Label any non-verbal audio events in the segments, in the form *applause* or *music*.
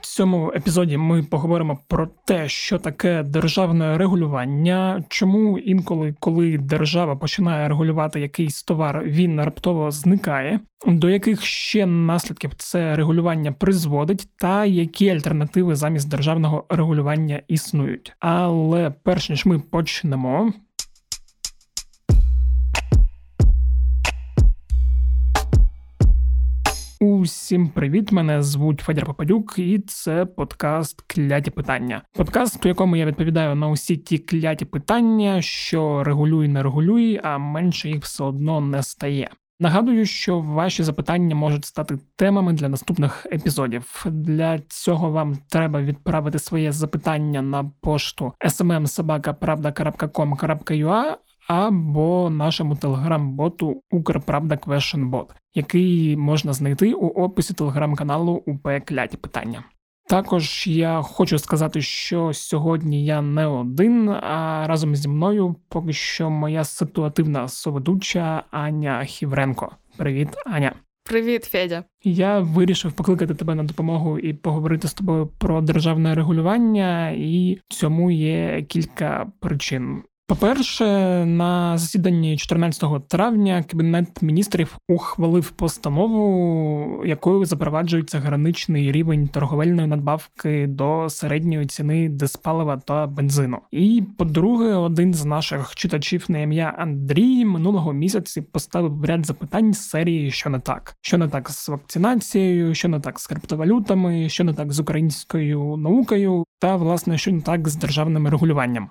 Цьому епізоді ми поговоримо про те, що таке державне регулювання, чому інколи, коли держава починає регулювати якийсь товар, він раптово зникає, до яких ще наслідків це регулювання призводить, та які альтернативи замість державного регулювання існують. Але перш ніж ми почнемо. Усім привіт! Мене звуть Федір Попадюк, і це подкаст Кляті питання. Подкаст, у якому я відповідаю на усі ті кляті питання, що регулюй, не регулюй, а менше їх все одно не стає. Нагадую, що ваші запитання можуть стати темами для наступних епізодів. Для цього вам треба відправити своє запитання на пошту smmsobaka.pravda.com.ua або нашому телеграм-боту Укрправда Questionbot, який можна знайти у описі телеграм-каналу УП Кляті питання. Також я хочу сказати, що сьогодні я не один, а разом зі мною поки що моя ситуативна соведуча Аня Хівренко. Привіт, Аня. Привіт, Федя. Я вирішив покликати тебе на допомогу і поговорити з тобою про державне регулювання, і цьому є кілька причин. По-перше, на засіданні 14 травня Кабінет міністрів ухвалив постанову, якою запроваджується граничний рівень торговельної надбавки до середньої ціни диспалива та бензину. І по-друге, один з наших читачів на ім'я Андрій минулого місяці поставив ряд запитань з серії, що не так, що не так з вакцинацією, що не так з криптовалютами, що не так з українською наукою, та власне що не так з державним регулюванням.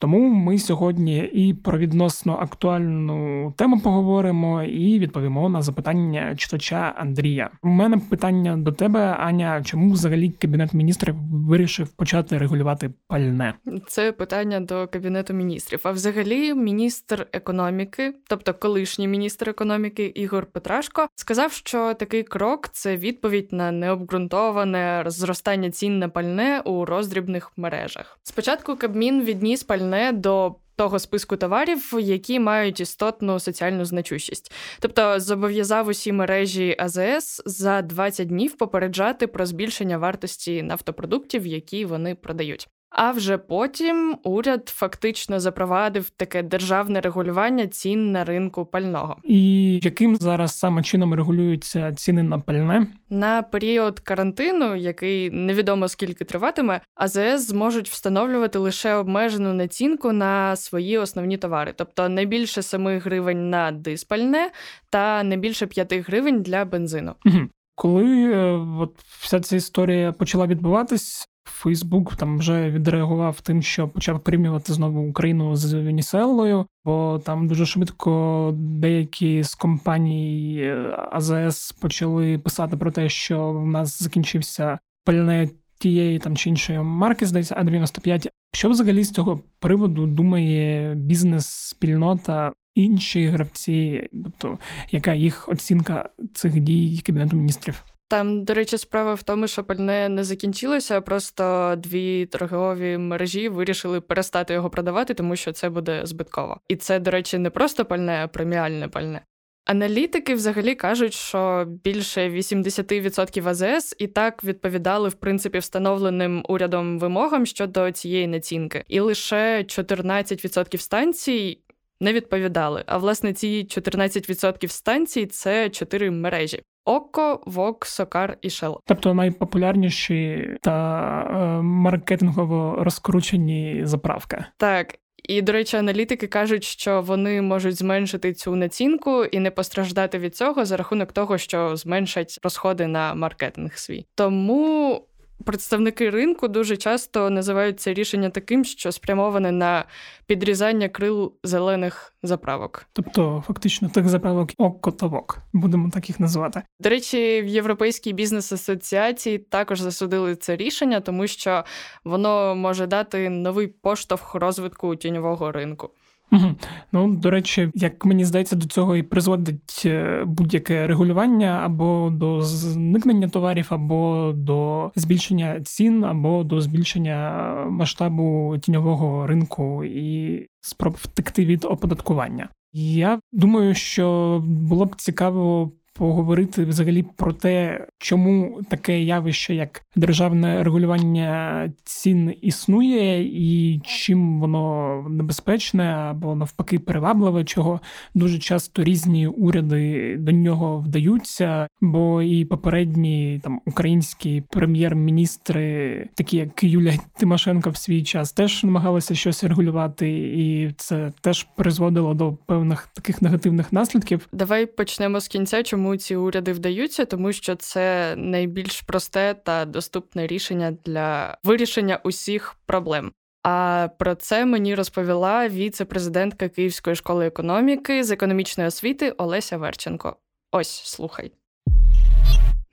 Тому ми сьогодні і про відносно актуальну тему поговоримо, і відповімо на запитання читача Андрія. У мене питання до тебе, Аня. Чому взагалі кабінет міністрів вирішив почати регулювати пальне? Це питання до кабінету міністрів. А взагалі, міністр економіки, тобто колишній міністр економіки Ігор Петрашко, сказав, що такий крок це відповідь на необґрунтоване зростання цін на пальне у роздрібних мережах. Спочатку Кабмін відніс пальне не до того списку товарів, які мають істотну соціальну значущість, тобто зобов'язав усі мережі АЗС за 20 днів попереджати про збільшення вартості нафтопродуктів, які вони продають. А вже потім уряд фактично запровадив таке державне регулювання цін на ринку пального. І яким зараз саме чином регулюються ціни на пальне на період карантину, який невідомо скільки триватиме, АЗС зможуть встановлювати лише обмежену націнку на свої основні товари, тобто не більше 7 гривень на диспальне та не більше 5 гривень для бензину. Угу. Коли е, от вся ця історія почала відбуватись, Фейсбук там вже відреагував тим, що почав порівнювати знову Україну з Венесуелою, бо там дуже швидко деякі з компаній е, АЗС почали писати про те, що в нас закінчився пальне тієї там чи іншої марки, здається, а 95 Що взагалі з цього приводу думає бізнес-спільнота? Інші гравці, тобто яка їх оцінка цих дій кабінету міністрів? Там, до речі, справа в тому, що пальне не закінчилося, просто дві торгові мережі вирішили перестати його продавати, тому що це буде збитково. І це, до речі, не просто пальне, а преміальне пальне. Аналітики взагалі кажуть, що більше 80% АЗС і так відповідали в принципі встановленим урядом вимогам щодо цієї націнки, і лише 14% станцій не відповідали. А власне ці 14% станцій це чотири мережі. Око, Вок, Сокар і Шел. Тобто найпопулярніші та е, маркетингово розкручені заправки. Так. І, до речі, аналітики кажуть, що вони можуть зменшити цю націнку і не постраждати від цього за рахунок того, що зменшать розходи на маркетинг свій. Тому представники ринку дуже часто називають це рішення таким, що спрямоване на підрізання крил зелених заправок. Тобто, фактично, тих заправок окотовок, будемо так їх називати. До речі, в Європейській бізнес-асоціації також засудили це рішення, тому що воно може дати новий поштовх розвитку тіньового ринку. Угу. Ну, до речі, як мені здається, до цього і призводить е, будь-яке регулювання або до зникнення товарів, або до збільшення цін, або до збільшення масштабу тіньового ринку і спроб втекти від оподаткування. Я думаю, що було б цікаво поговорити взагалі про те, чому таке явище, як державне регулювання цін існує, і чим воно небезпечне або навпаки привабливе, чого дуже часто різні уряди до нього вдаються. Бо і попередні там українські прем'єр-міністри, такі як Юлія Тимошенко, в свій час теж намагалися щось регулювати, і це теж призводило до певних таких негативних наслідків. Давай почнемо з кінця. Чому ці уряди вдаються? Тому що це найбільш просте та доступне рішення для вирішення усіх проблем. А про це мені розповіла віце-президентка Київської школи економіки з економічної освіти Олеся Верченко. Ось слухай.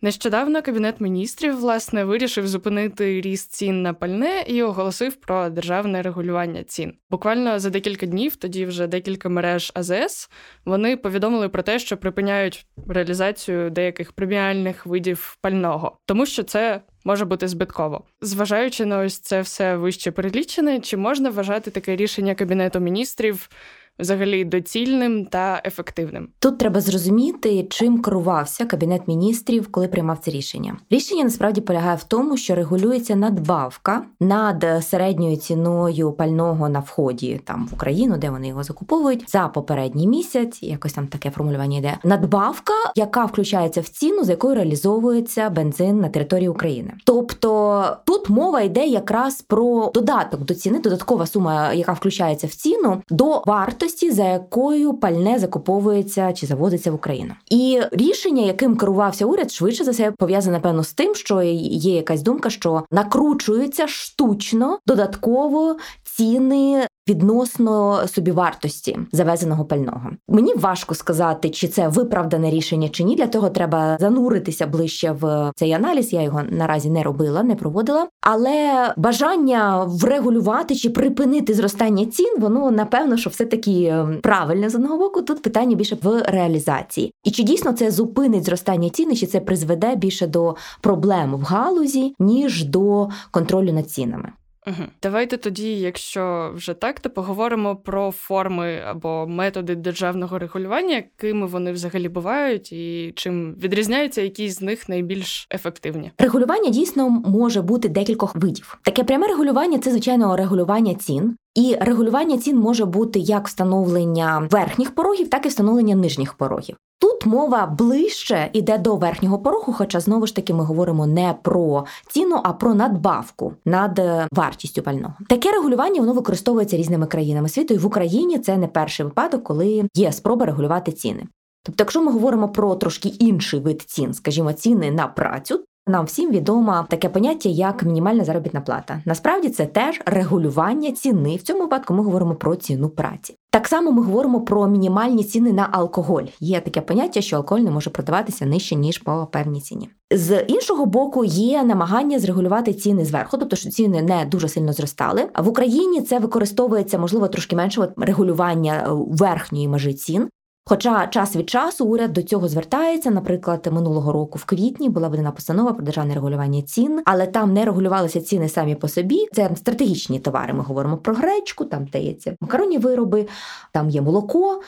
Нещодавно кабінет міністрів власне вирішив зупинити ріст цін на пальне і оголосив про державне регулювання цін. Буквально за декілька днів, тоді вже декілька мереж АЗС, вони повідомили про те, що припиняють реалізацію деяких преміальних видів пального, тому що це може бути збитково. Зважаючи на ось це все вище перелічене, чи можна вважати таке рішення кабінету міністрів? Взагалі доцільним та ефективним. Тут треба зрозуміти, чим керувався кабінет міністрів, коли приймав це рішення. Рішення насправді полягає в тому, що регулюється надбавка над середньою ціною пального на вході там в Україну, де вони його закуповують за попередній місяць. Якось там таке формулювання йде. Надбавка, яка включається в ціну, за якою реалізовується бензин на території України. Тобто тут мова йде якраз про додаток до ціни, додаткова сума, яка включається в ціну, до вартості вартості, за якою пальне закуповується чи завозиться в Україну. І рішення, яким керувався уряд, швидше за все пов'язане певно з тим, що є якась думка, що накручуються штучно додатково ціни відносно собівартості завезеного пального. Мені важко сказати, чи це виправдане рішення чи ні. Для того треба зануритися ближче в цей аналіз. Я його наразі не робила, не проводила. Але бажання врегулювати чи припинити зростання цін, воно напевно, що все таки ем, правильне з одного боку. Тут питання більше в реалізації. І чи дійсно це зупинить зростання ціни, чи це призведе більше до проблем в галузі ніж до контролю над цінами? Угу. Давайте тоді, якщо вже так, то поговоримо про форми або методи державного регулювання, якими вони взагалі бувають, і чим відрізняються, які з них найбільш ефективні. Регулювання дійсно може бути декількох видів. Таке пряме регулювання це звичайно регулювання цін. І регулювання цін може бути як встановлення верхніх порогів, так і встановлення нижніх порогів. Тут мова ближче іде до верхнього порогу, хоча знову ж таки ми говоримо не про ціну, а про надбавку над е, вартістю пального. Таке регулювання воно використовується різними країнами світу, і в Україні це не перший випадок, коли є спроба регулювати ціни. Тобто, якщо ми говоримо про трошки інший вид цін, скажімо, ціни на працю, нам всім відомо таке поняття, як мінімальна заробітна плата. Насправді це теж регулювання ціни. В цьому випадку ми говоримо про ціну праці. Так само ми говоримо про мінімальні ціни на алкоголь. Є таке поняття, що алкоголь не може продаватися нижче ніж по певній ціні. З іншого боку, є намагання зрегулювати ціни зверху, тобто що ціни не дуже сильно зростали. В Україні це використовується можливо трошки менше регулювання верхньої межі цін. Хоча час від часу уряд до цього звертається, наприклад, минулого року в квітні була видана постанова про державне регулювання цін, але там не регулювалися ціни самі по собі. Це стратегічні товари. Ми говоримо про гречку, там дається макаронні вироби, там є молоко.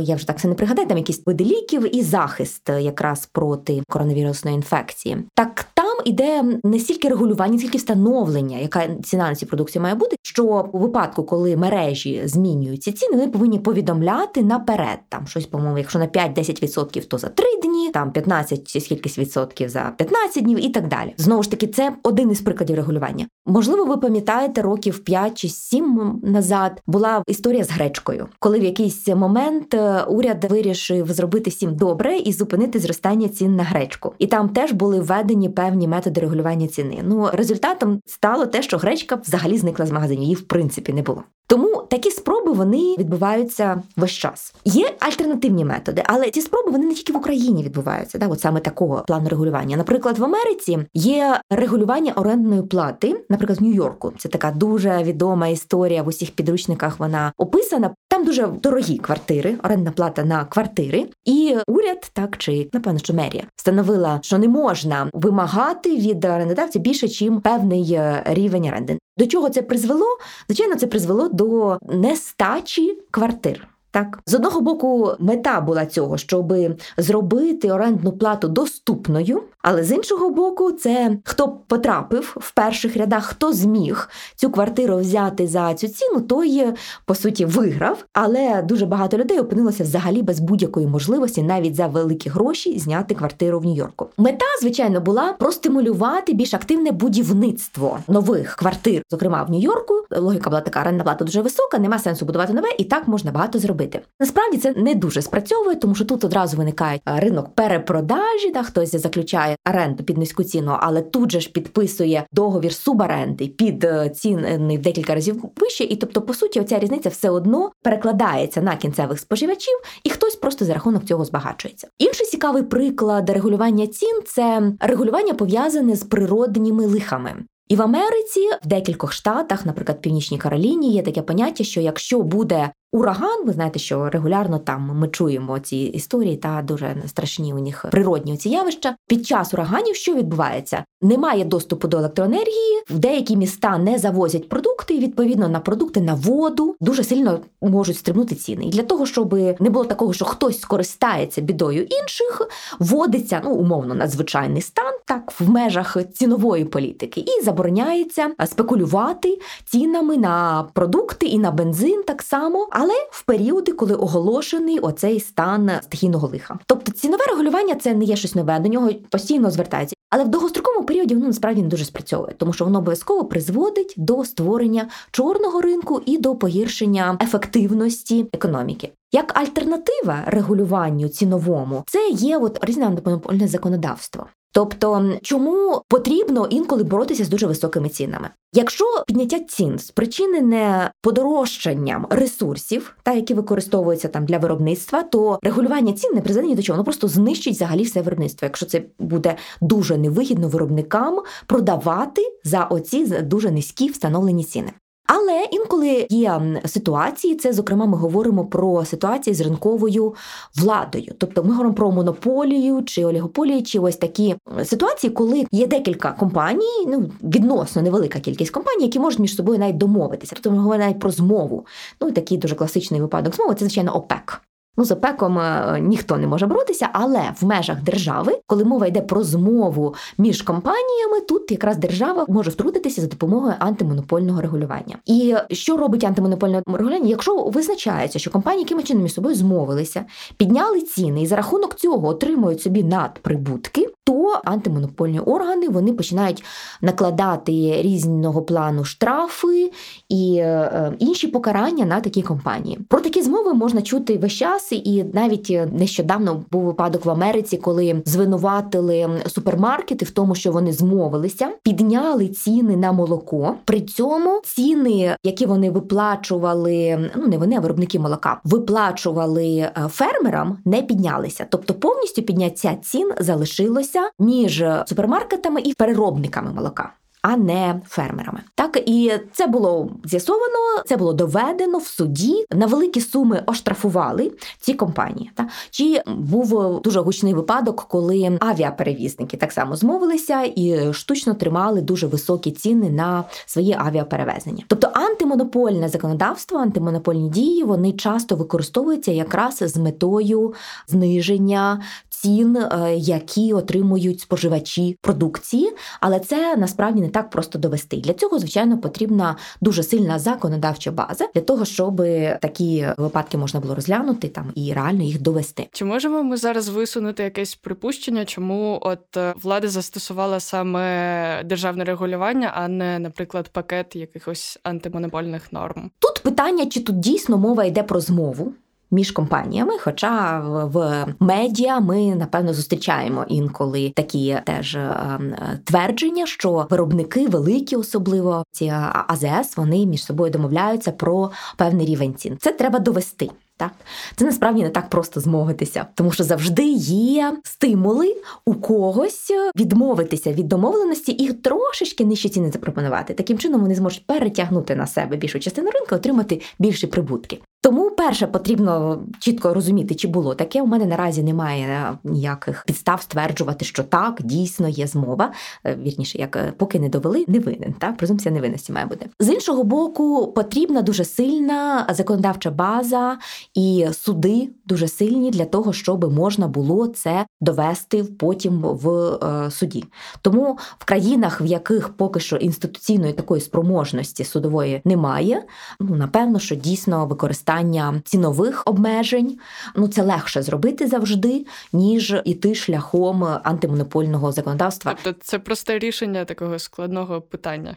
Я вже так це не пригадаю, там якісь види ліків і захист якраз проти коронавірусної інфекції. Так там іде не стільки регулювання, скільки встановлення, яка ціна на ці продукції має бути. Що у випадку, коли мережі змінюють ці ціни, вони повинні повідомляти наперед там щось, по-моєму, якщо на 5-10%, то за 3 дні, там 15 чи скількись відсотків за 15 днів і так далі. Знову ж таки, це один із прикладів регулювання. Можливо, ви пам'ятаєте, років 5 чи 7 назад була історія з гречкою, коли в якийсь момент е, уряд вирішив зробити всім добре і зупинити зростання цін на гречку. І там теж були введені певні методи регулювання ціни. Ну результатом стало те, що гречка взагалі зникла з магазинів, її в принципі не було. Тому такі спроби вони відбуваються весь час. Є альтернативні методи, але ці спроби вони не тільки в Україні відбуваються, да, от саме такого плану регулювання. Наприклад, в Америці є регулювання орендної плати, наприклад, в Нью-Йорку. Це така дуже відома історія в усіх підручниках. Вона описана. Там дуже дорогі квартири, орендна плата на квартири, і уряд, так чи напевно, що мерія встановила, що не можна вимагати від орендодавця більше, чим певний е, рівень оренди. До чого це призвело? Звичайно, це призвело до нестачі квартир. Так, з одного боку, мета була цього, щоб зробити орендну плату доступною, але з іншого боку, це хто потрапив в перших рядах, хто зміг цю квартиру взяти за цю ціну, той по суті виграв. Але дуже багато людей опинилося взагалі без будь-якої можливості, навіть за великі гроші, зняти квартиру в Нью-Йорку. Мета, звичайно, була простимулювати більш активне будівництво нових квартир, зокрема в Нью-Йорку. Логіка була така, орендна плата дуже висока, нема сенсу будувати нове, і так можна багато зробити. Насправді це не дуже спрацьовує, тому що тут одразу виникає ринок перепродажі, та хтось заключає оренду під низьку ціну, але тут же ж підписує договір суборенди під е, ціни в декілька разів вище. І тобто, по суті, оця різниця все одно перекладається на кінцевих споживачів, і хтось просто за рахунок цього збагачується. Інший цікавий приклад регулювання цін це регулювання пов'язане з природніми лихами. І в Америці в декількох штатах, наприклад, Північній Кароліні, є таке поняття, що якщо буде ураган, ви знаєте, що регулярно там ми чуємо ці історії та дуже страшні у них природні ці явища. Під час ураганів що відбувається? Немає доступу до електроенергії, в деякі міста не завозять продукти, і відповідно на продукти на воду дуже сильно можуть стрибнути ціни. І для того, щоб не було такого, що хтось скористається бідою інших, вводиться ну умовно надзвичайний стан, так в межах цінової політики, і забороняється спекулювати цінами на продукти і на бензин так само в періоди, коли оголошений оцей стан стихійного лиха. Тобто цінове регулювання це не є щось нове, до нього постійно звертається. Але в довгостроковому періоді воно насправді не дуже спрацьовує, тому що воно обов'язково призводить до створення чорного ринку і до погіршення ефективності економіки. Як альтернатива регулюванню ціновому, це є от різне антимонопольне законодавство. Тобто, чому потрібно інколи боротися з дуже високими цінами? Якщо підняття цін спричинене подорожчанням ресурсів, та які використовуються там для виробництва, то регулювання цін не призведе ні до чого, воно просто знищить взагалі все виробництво. Якщо це буде дуже невигідно виробникам продавати за оці дуже низькі встановлені ціни. Але інколи є ситуації, це зокрема ми говоримо про ситуації з ринковою владою. Тобто ми говоримо про монополію чи олігополію, чи ось такі ситуації, коли є декілька компаній, ну відносно невелика кількість компаній, які можуть між собою навіть домовитися. Тобто ми говоримо навіть про змову. Ну такий дуже класичний випадок змови це звичайно ОПЕК. Ну, з ОПЕКом е, ніхто не може боротися, але в межах держави, коли мова йде про змову між компаніями, тут якраз держава може втрутитися за допомогою антимонопольного регулювання. І що робить антимонопольне регулювання? Якщо визначається, що компанії якимось чином між собою змовилися, підняли ціни і за рахунок цього отримують собі надприбутки, то антимонопольні органи вони починають накладати різного плану штрафи і е, інші покарання на такі компанії. Про такі змови можна чути весь час, і навіть нещодавно був випадок в Америці, коли звинуватили супермаркети в тому, що вони змовилися, підняли ціни на молоко. При цьому ціни, які вони виплачували, ну не вони, а виробники молока, виплачували е, фермерам, не піднялися. Тобто повністю підняття цін залишилося між супермаркетами і переробниками молока а не фермерами. Так і це було з'ясовано, це було доведено в суді. На великі суми оштрафували ці компанії. Так? Чи був дуже гучний випадок, коли авіаперевізники так само змовилися і штучно тримали дуже високі ціни на свої авіаперевезення? Тобто антимонопольне законодавство, антимонопольні дії вони часто використовуються якраз з метою зниження цін, е, які отримують споживачі продукції, але це насправді не так просто довести. Для цього, звичайно, потрібна дуже сильна законодавча база для того, щоб такі випадки можна було розглянути там і реально їх довести. Чи можемо ми зараз висунути якесь припущення, чому от е, влада застосувала саме державне регулювання, а не, наприклад, пакет якихось антимонопольних норм? Тут питання, чи тут дійсно мова йде про змову між компаніями. Хоча в медіа ми напевно зустрічаємо інколи такі теж е, твердження, що виробники великі, особливо ці АЗС, вони між собою домовляються про певний рівень цін. Це треба довести. Так, це насправді не так просто змовитися, тому що завжди є стимули у когось відмовитися від домовленості і трошечки нижчі ціни запропонувати. Таким чином вони зможуть перетягнути на себе більшу частину ринку, отримати більші прибутки. Тому перше потрібно чітко розуміти, чи було таке. У мене наразі немає ніяких підстав стверджувати, що так дійсно є змова. Е, вірніше, як е, поки не довели, не винен. Так, презумпція невинності має бути з іншого боку. Потрібна дуже сильна законодавча база і суди дуже сильні для того, щоб можна було це довести потім в е, суді. Тому в країнах, в яких поки що інституційної такої спроможності судової немає, ну напевно, що дійсно використання цінових обмежень ну це легше зробити завжди, ніж іти шляхом антимонопольного законодавства. Тобто це просте рішення такого складного питання.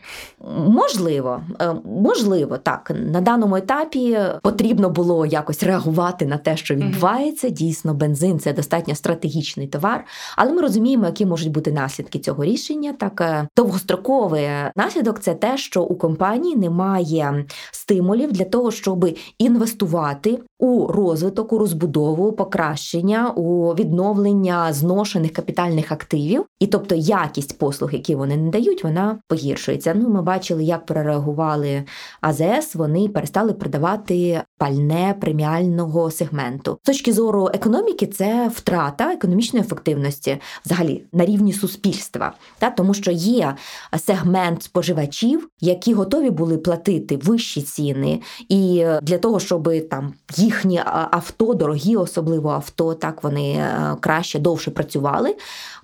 Можливо, е, можливо, так на даному етапі потрібно було якось реагувати на те, що відбувається. Дійсно, бензин це достатньо стратегічний товар, але ми розуміємо, які можуть бути наслідки цього рішення. Так е, довгостроковий наслідок це те, що у компанії немає стимулів для того, щоб інвестувати у розвиток, у розбудову, покращення, у відновлення зношених капітальних активів, і тобто якість послуг, які вони не дають, вона погіршується. Ну, ми бачили, як прореагували АЗС. Вони перестали продавати пальне преміального сегменту. З точки зору економіки, це втрата економічної ефективності, взагалі на рівні суспільства, та тому, що є сегмент споживачів, які готові були платити вищі ціни, і для того, щоб там їхні авто, дорогі, особливо авто, так вони е, краще довше працювали.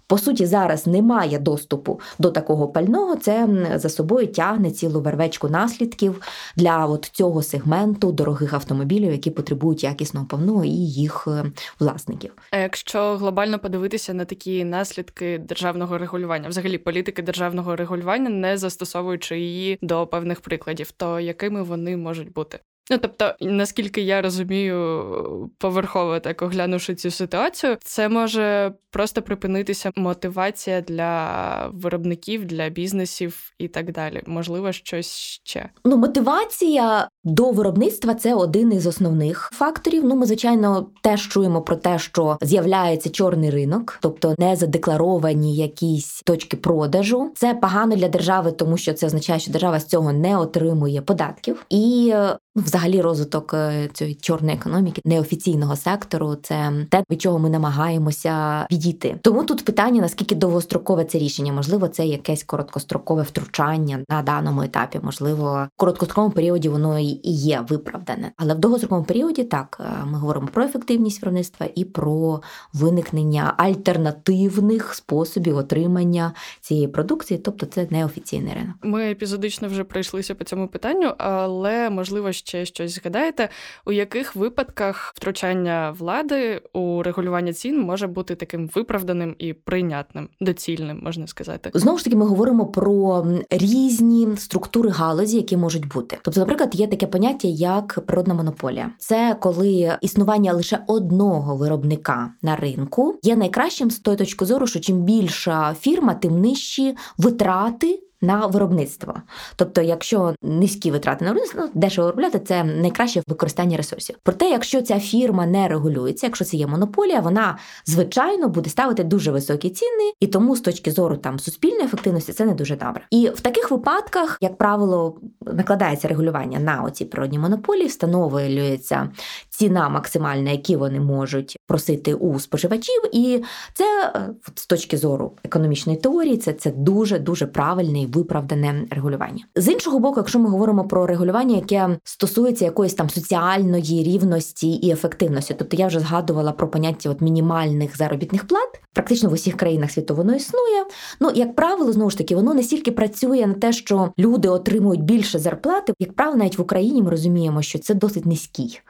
По суті, зараз немає доступу до такого пального. Це за собою тягне цілу вервечку наслідків для от цього сегменту дорогих автомобілів, які потребують якісного пального і їх е, власників. А якщо глобально подивитися на такі наслідки державного регулювання, взагалі політики державного регулювання, не застосовуючи її до певних прикладів, то якими вони можуть бути? Ну, тобто, наскільки я розумію, поверхово так оглянувши цю ситуацію, це може просто припинитися мотивація для виробників, для бізнесів і так далі. Можливо, щось ще. Ну, мотивація до виробництва це один із основних факторів. Ну, ми звичайно теж чуємо про те, що з'являється чорний ринок, тобто не задекларовані якісь точки продажу. Це погано для держави, тому що це означає, що держава з цього не отримує податків і. Взагалі, розвиток е, цієї чорної економіки, неофіційного сектору це те, від чого ми намагаємося відійти. Тому тут питання: наскільки довгострокове це рішення? Можливо, це якесь короткострокове втручання на даному етапі. Можливо, в короткостроковому періоді воно і є виправдане, але в довгостроковому періоді так е, ми говоримо про ефективність виробництва і про виникнення альтернативних способів отримання цієї продукції, тобто це неофіційний ринок. Ми епізодично вже пройшлися по цьому питанню, але можливо ще щось згадаєте, у яких випадках втручання влади у регулювання цін може бути таким виправданим і прийнятним, доцільним, можна сказати. Знову ж таки, ми говоримо про різні структури галузі, які можуть бути. Тобто, наприклад, є таке поняття як природна монополія. Це коли існування лише одного виробника на ринку є найкращим з тої точки зору, що чим більша фірма, тим нижчі витрати на виробництво. Тобто, якщо низькі витрати на виробництво, ну, дешево виробляти це найкраще використання ресурсів. Проте, якщо ця фірма не регулюється, якщо це є монополія, вона звичайно буде ставити дуже високі ціни, і тому з точки зору там суспільної ефективності це не дуже добре. І в таких випадках, як правило, накладається регулювання на оці природні монополії, встановлюється ціна максимальна, які вони можуть просити у споживачів, і це е, з точки зору економічної теорії, це це дуже дуже правильний виправдане регулювання. З іншого боку, якщо ми говоримо про регулювання, яке стосується якоїсь там соціальної рівності і ефективності, тобто я вже згадувала про поняття от мінімальних заробітних плат, практично в усіх країнах світу воно існує. Ну як правило, знову ж таки, воно не стільки працює на те, що люди отримують більше зарплати. Як правило, навіть в Україні ми розуміємо, що це досить низький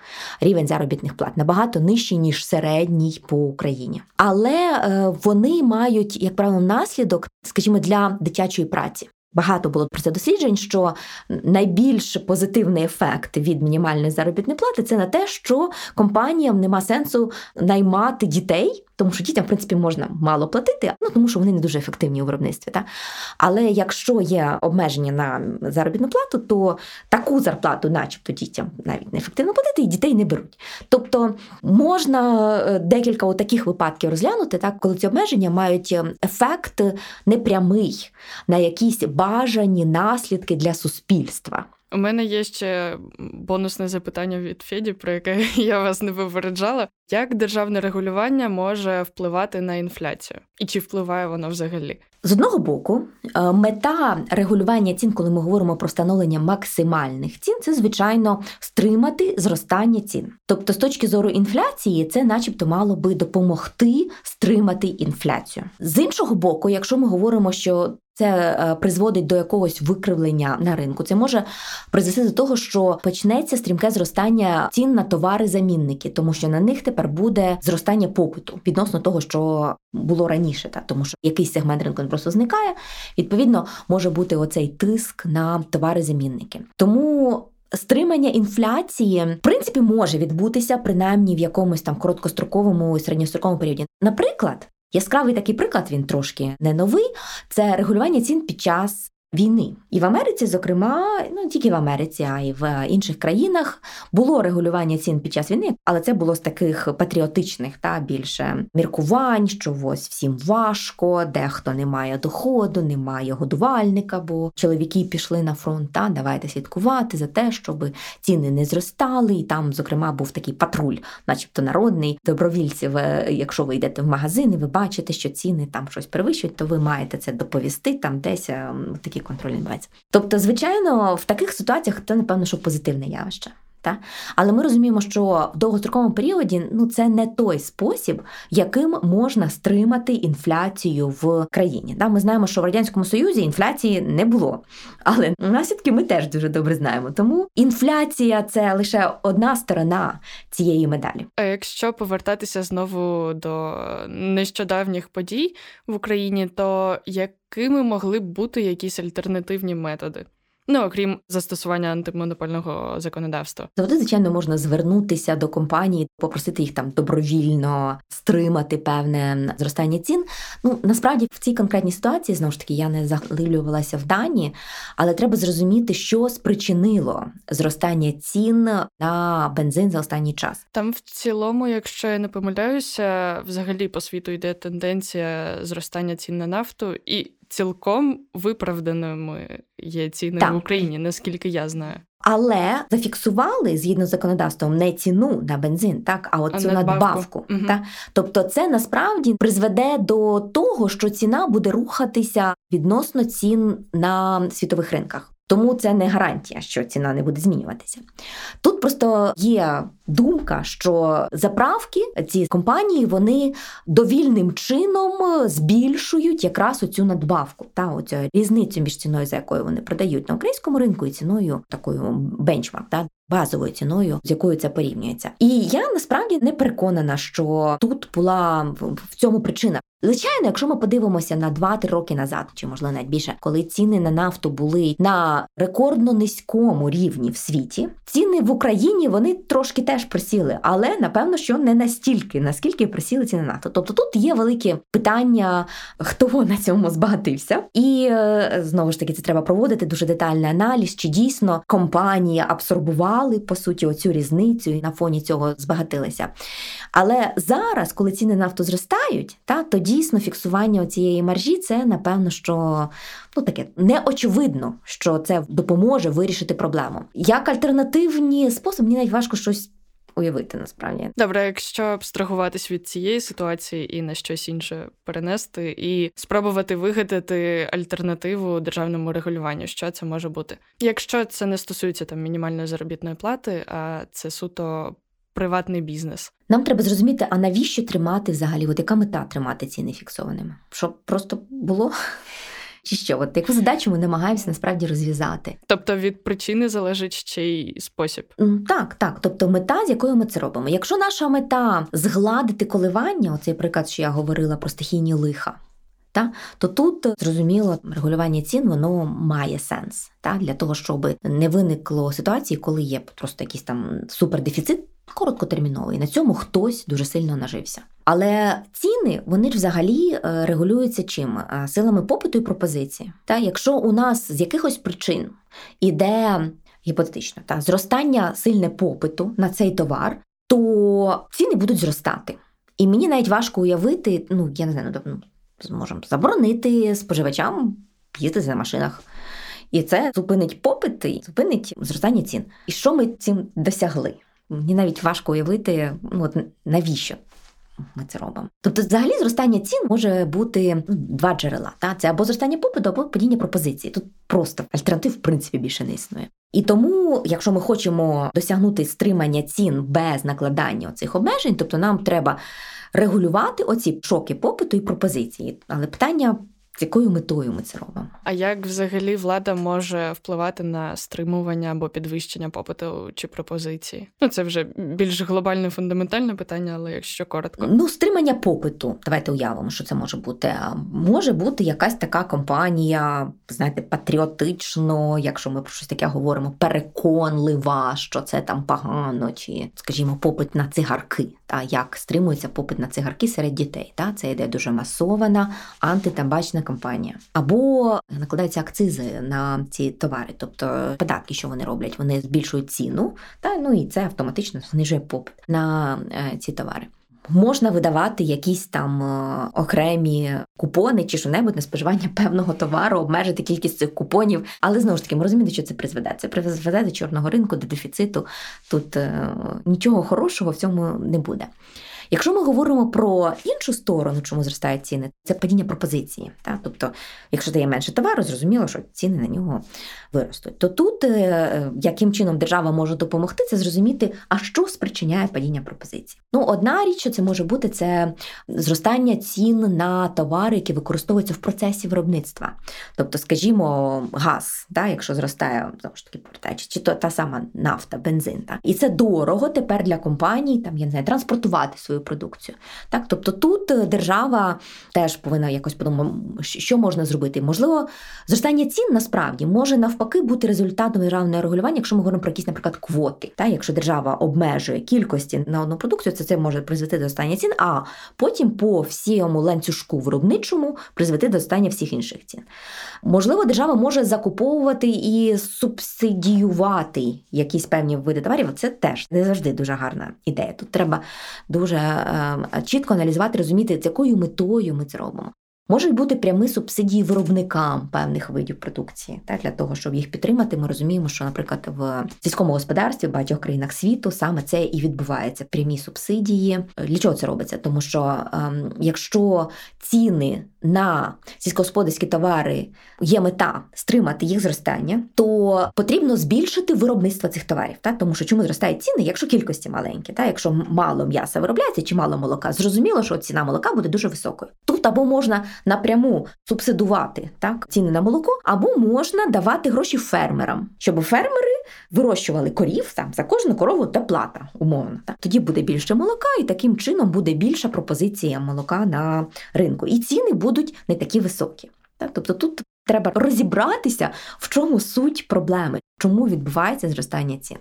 рівень заробітних плат, набагато нижчий ніж середній по Україні, але е, вони мають як правило наслідок, скажімо, для дитячої праці. Багато було про це досліджень, що найбільш позитивний ефект від мінімальної заробітної плати це на те, що компаніям нема сенсу наймати дітей тому що дітям, в принципі, можна мало платити, ну тому що вони не дуже ефективні у виробництві. Та? Але якщо є обмеження на заробітну плату, то таку зарплату, начебто, дітям навіть неефективно платити, і дітей не беруть. Тобто можна е, декілька таких випадків розглянути, так, коли ці обмеження мають е, ефект непрямий на якісь бажані наслідки для суспільства. У мене є ще бонусне запитання від Феді, про яке *laughs* я вас не випереджала. Як державне регулювання може впливати на інфляцію? І чи впливає воно взагалі? З одного боку, е, мета регулювання цін, коли ми говоримо про встановлення максимальних цін, це звичайно стримати зростання цін. Тобто, з точки зору інфляції, це, начебто, мало би допомогти стримати інфляцію. З іншого боку, якщо ми говоримо, що це е, призводить до якогось викривлення на ринку. Це може призвести до того, що почнеться стрімке зростання цін на товари-замінники, тому що на них тепер буде зростання попиту відносно того, що було раніше, та тому що якийсь сегмент ринку просто зникає. Відповідно, може бути оцей тиск на товари-замінники. Тому. Стримання інфляції в принципі може відбутися принаймні в якомусь там короткостроковому і середньостроковому періоді. Наприклад, Яскравий такий приклад, він трошки не новий. Це регулювання цін під час війни. І в Америці, зокрема, ну тільки в Америці, а й в інших країнах було регулювання цін під час війни, але це було з таких патріотичних та більше міркувань, що ось всім важко, дехто не має доходу, немає годувальника, бо чоловіки пішли на фронт. Та давайте слідкувати за те, щоб ціни не зростали. І там, зокрема, був такий патруль, начебто народний добровільців. Е, якщо ви йдете в магазин ви бачите, що ціни там щось перевищують, то ви маєте це доповісти там десь ем, такі контроль відбувається. Тобто, звичайно, в таких ситуаціях це, напевно, що позитивне явище. Та? Але ми розуміємо, що в довгостроковому періоді ну це не той спосіб, яким можна стримати інфляцію в країні. Та? Ми знаємо, що в радянському союзі інфляції не було, але наслідки ми теж дуже добре знаємо. Тому інфляція це лише одна сторона цієї медалі. А якщо повертатися знову до нещодавніх подій в Україні, то якими могли б бути якісь альтернативні методи? Ну окрім застосування антимонопольного законодавства, завжди звичайно можна звернутися до компанії, попросити їх там добровільно стримати певне зростання цін. Ну насправді в цій конкретній ситуації знову ж таки я не заглиблювалася в дані, але треба зрозуміти, що спричинило зростання цін на бензин за останній час. Там в цілому, якщо я не помиляюся, взагалі по світу йде тенденція зростання цін на нафту і цілком виправданими є ціни так. в Україні, наскільки я знаю. Але зафіксували згідно з законодавством не ціну на бензин, так а от цю надбавку. надбавку угу. так? Тобто, це насправді призведе до того, що ціна буде рухатися відносно цін на світових ринках. Тому це не гарантія, що ціна не буде змінюватися. Тут просто є думка, що заправки ці компанії вони довільним чином збільшують якраз оцю надбавку та оцю різницю між ціною, за якою вони продають на українському ринку, і ціною такою бенчмарк, та базовою ціною, з якою це порівнюється. І я насправді не переконана, що тут була в цьому причина. Звичайно, якщо ми подивимося на 2-3 роки назад, чи можливо навіть більше, коли ціни на нафту були на рекордно низькому рівні в світі, ціни в Україні вони трошки теж присіли, але напевно, що не настільки, наскільки присіли ціни на нафту. Тобто тут є велике питання, хто на цьому збагатився, і е, знову ж таки це треба проводити дуже детальний аналіз, чи дійсно компанії абсорбували по суті оцю різницю і на фоні цього збагатилися. Але зараз, коли ціни нафту зростають, та тоді дійсно фіксування цієї маржі це напевно, що ну таке неочевидно, що це допоможе вирішити проблему. Як альтернативні способи, мені навіть важко щось. Уявити насправді добре, якщо абстрагуватись від цієї ситуації і на щось інше перенести, і спробувати вигадати альтернативу державному регулюванню, що це може бути, якщо це не стосується там мінімальної заробітної плати, а це суто приватний бізнес. Нам треба зрозуміти, а навіщо тримати взагалі? От яка мета тримати ціни фіксованими? Щоб просто було. Чи що, от яку задачу ми намагаємося насправді розв'язати? Тобто від причини залежить ще й спосіб? Так, так. Тобто мета, з якою ми це робимо. Якщо наша мета згладити коливання, оцей приклад, що я говорила про стихійні лиха, та, то тут зрозуміло регулювання цін воно має сенс та, для того, щоб не виникло ситуації, коли є просто якийсь там супердефіцит короткотерміновий. На цьому хтось дуже сильно нажився. Але ціни вони ж взагалі е, регулюються чим? Е, силами попиту і пропозиції. Та якщо у нас з якихось причин іде гіпотетично та зростання сильне попиту на цей товар, то ціни будуть зростати. І мені навіть важко уявити, ну я не знаю, ну, зможемо заборонити споживачам їздити на машинах І це зупинить попит і зупинить зростання цін. І що ми цим досягли? Мені навіть важко уявити, ну от навіщо ми це робимо. Тобто, взагалі, зростання цін може бути ну, два джерела. Та? Це або зростання попиту, або падіння пропозиції. Тут просто альтернатив, в принципі, більше не існує. І тому, якщо ми хочемо досягнути стримання цін без накладання цих обмежень, тобто нам треба регулювати оці шоки попиту і пропозиції. Але питання з якою метою ми це робимо? А як взагалі влада може впливати на стримування або підвищення попиту чи пропозиції? Ну це вже більш глобальне фундаментальне питання, але якщо коротко, ну стримання попиту. Давайте уявимо, що це може бути. Може бути якась така компанія, знаєте, патріотично, якщо ми про щось таке говоримо, переконлива, що це там погано, чи скажімо, попит на цигарки. Та як стримується попит на цигарки серед дітей? Та це йде дуже масована антитабачна компанія, або накладаються акцизи на ці товари, тобто податки, що вони роблять, вони збільшують ціну, та ну і це автоматично знижує попит на е, ці товари. Можна видавати якісь там е, окремі купони чи що-небудь на споживання *laughs* певного товару, обмежити кількість цих купонів. Але знову ж таки, ми розуміємо, що це призведе. Це призведе до чорного ринку, до дефіциту. Тут е, нічого хорошого в цьому не буде. Якщо ми говоримо про іншу сторону, чому зростають ціни, це падіння пропозиції. Так? Тобто, якщо дає менше товару, зрозуміло, що ціни на нього виростуть. То тут е, яким чином держава може допомогти, це зрозуміти, а що спричиняє падіння пропозиції. Ну, одна річ, що це може бути, це зростання цін на товари, які використовуються в процесі виробництва. Тобто, скажімо, газ, так, якщо зростає знову ж таки повертаючи, чи то та сама нафта, бензин. Так? І це дорого тепер для компаній, там я не знаю, транспортувати свою продукцію. Так, тобто тут е, держава теж повинна якось подумати, що можна зробити. Можливо, зростання цін насправді може навпаки бути результатом державного регулювання, якщо ми говоримо про якісь, наприклад, квоти. Так, якщо держава обмежує кількості на одну продукцію, це це може призвести до зростання цін, а потім по всьому ланцюжку виробничому призвести до зростання всіх інших цін. Можливо, держава може закуповувати і субсидіювати якісь певні види товарів. Це теж не завжди дуже гарна ідея. Тут треба дуже чітко аналізувати, розуміти, з якою метою ми це робимо. Можуть бути прямі субсидії виробникам певних видів продукції. Так, Для того, щоб їх підтримати, ми розуміємо, що, наприклад, в сільському господарстві в багатьох країнах світу саме це і відбувається. Прямі субсидії. Для чого це робиться? Тому що ем, якщо ціни на сільськогосподарські товари є мета стримати їх зростання, то потрібно збільшити виробництво цих товарів. Так? Тому що чому зростають ціни, якщо кількості маленькі, так? якщо мало м'яса виробляється чи мало молока, зрозуміло, що ціна молока буде дуже високою. Тут або можна напряму субсидувати так ціни на молоко, або можна давати гроші фермерам, щоб фермери вирощували корів там за кожну корову та плата, умовно. Так. Тоді буде більше молока, і таким чином буде більша пропозиція молока на ринку. І ціни будуть не такі високі. Так. Тобто тут треба розібратися, в чому суть проблеми, чому відбувається зростання цін,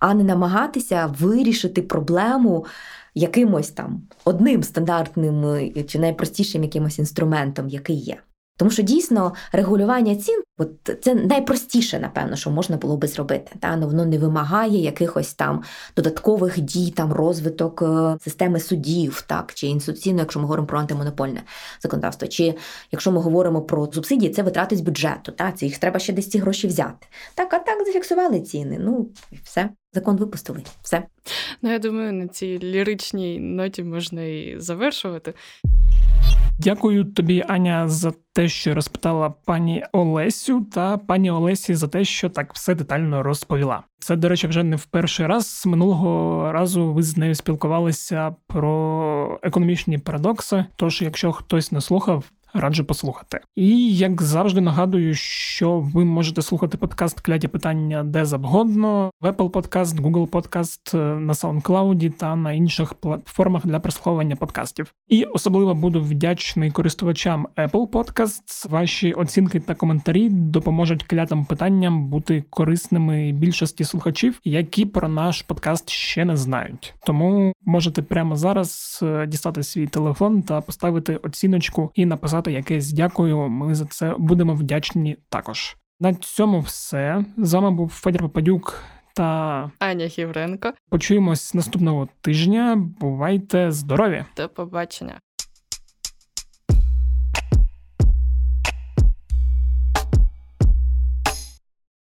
а не намагатися вирішити проблему якимось там одним стандартним чи найпростішим якимось інструментом, який є. Тому що дійсно регулювання цін, от це найпростіше, напевно, що можна було би зробити. Та? Ну, воно не вимагає якихось там додаткових дій, там розвиток е, системи судів, так, чи інституційно, якщо ми говоримо про антимонопольне законодавство. Чи якщо ми говоримо про субсидії, це витрати з бюджету. Та? Це їх треба ще десь ці гроші взяти. Так, а так зафіксували ціни. Ну і все. Закон випустили. Все. Ну, я думаю, на цій ліричній ноті можна і завершувати. Дякую тобі, Аня, за те, що розпитала пані Олесю, та пані Олесі за те, що так все детально розповіла. Це, до речі, вже не в перший раз. Минулого разу ви з нею спілкувалися про економічні парадокси. Тож, якщо хтось не слухав, раджу послухати. І як завжди нагадую, що ви можете слухати подкаст Кляті питання де завгодно, в Apple Podcast, Google Podcast, е, на SoundCloud та на інших платформах для прослуховування подкастів. І особливо буду вдячний користувачам Apple Podcasts. Ваші оцінки та коментарі допоможуть клятим питанням бути корисними більшості слухачів, які про наш подкаст ще не знають. Тому можете прямо зараз е, дістати свій телефон та поставити оціночку і написати написати якесь дякую. Ми за це будемо вдячні також. На цьому все. З вами був Федір Попадюк та Аня Хівренко. Почуємось наступного тижня. Бувайте здорові! До побачення.